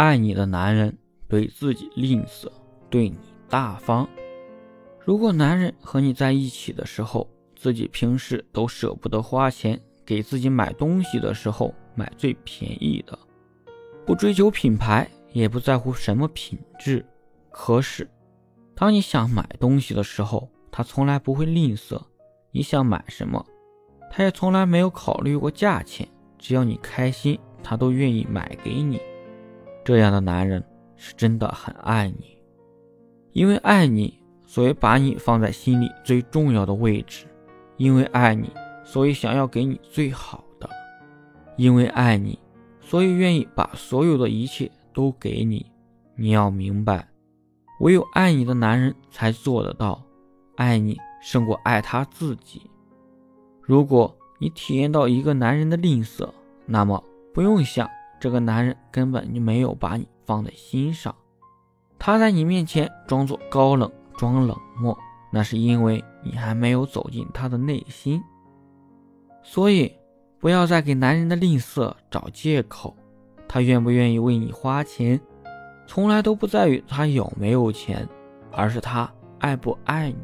爱你的男人对自己吝啬，对你大方。如果男人和你在一起的时候，自己平时都舍不得花钱给自己买东西的时候，买最便宜的，不追求品牌，也不在乎什么品质。可是，当你想买东西的时候，他从来不会吝啬。你想买什么，他也从来没有考虑过价钱。只要你开心，他都愿意买给你。这样的男人是真的很爱你，因为爱你，所以把你放在心里最重要的位置；因为爱你，所以想要给你最好的；因为爱你，所以愿意把所有的一切都给你。你要明白，唯有爱你的男人才做得到，爱你胜过爱他自己。如果你体验到一个男人的吝啬，那么不用想。这个男人根本就没有把你放在心上，他在你面前装作高冷、装冷漠，那是因为你还没有走进他的内心。所以，不要再给男人的吝啬找借口。他愿不愿意为你花钱，从来都不在于他有没有钱，而是他爱不爱你。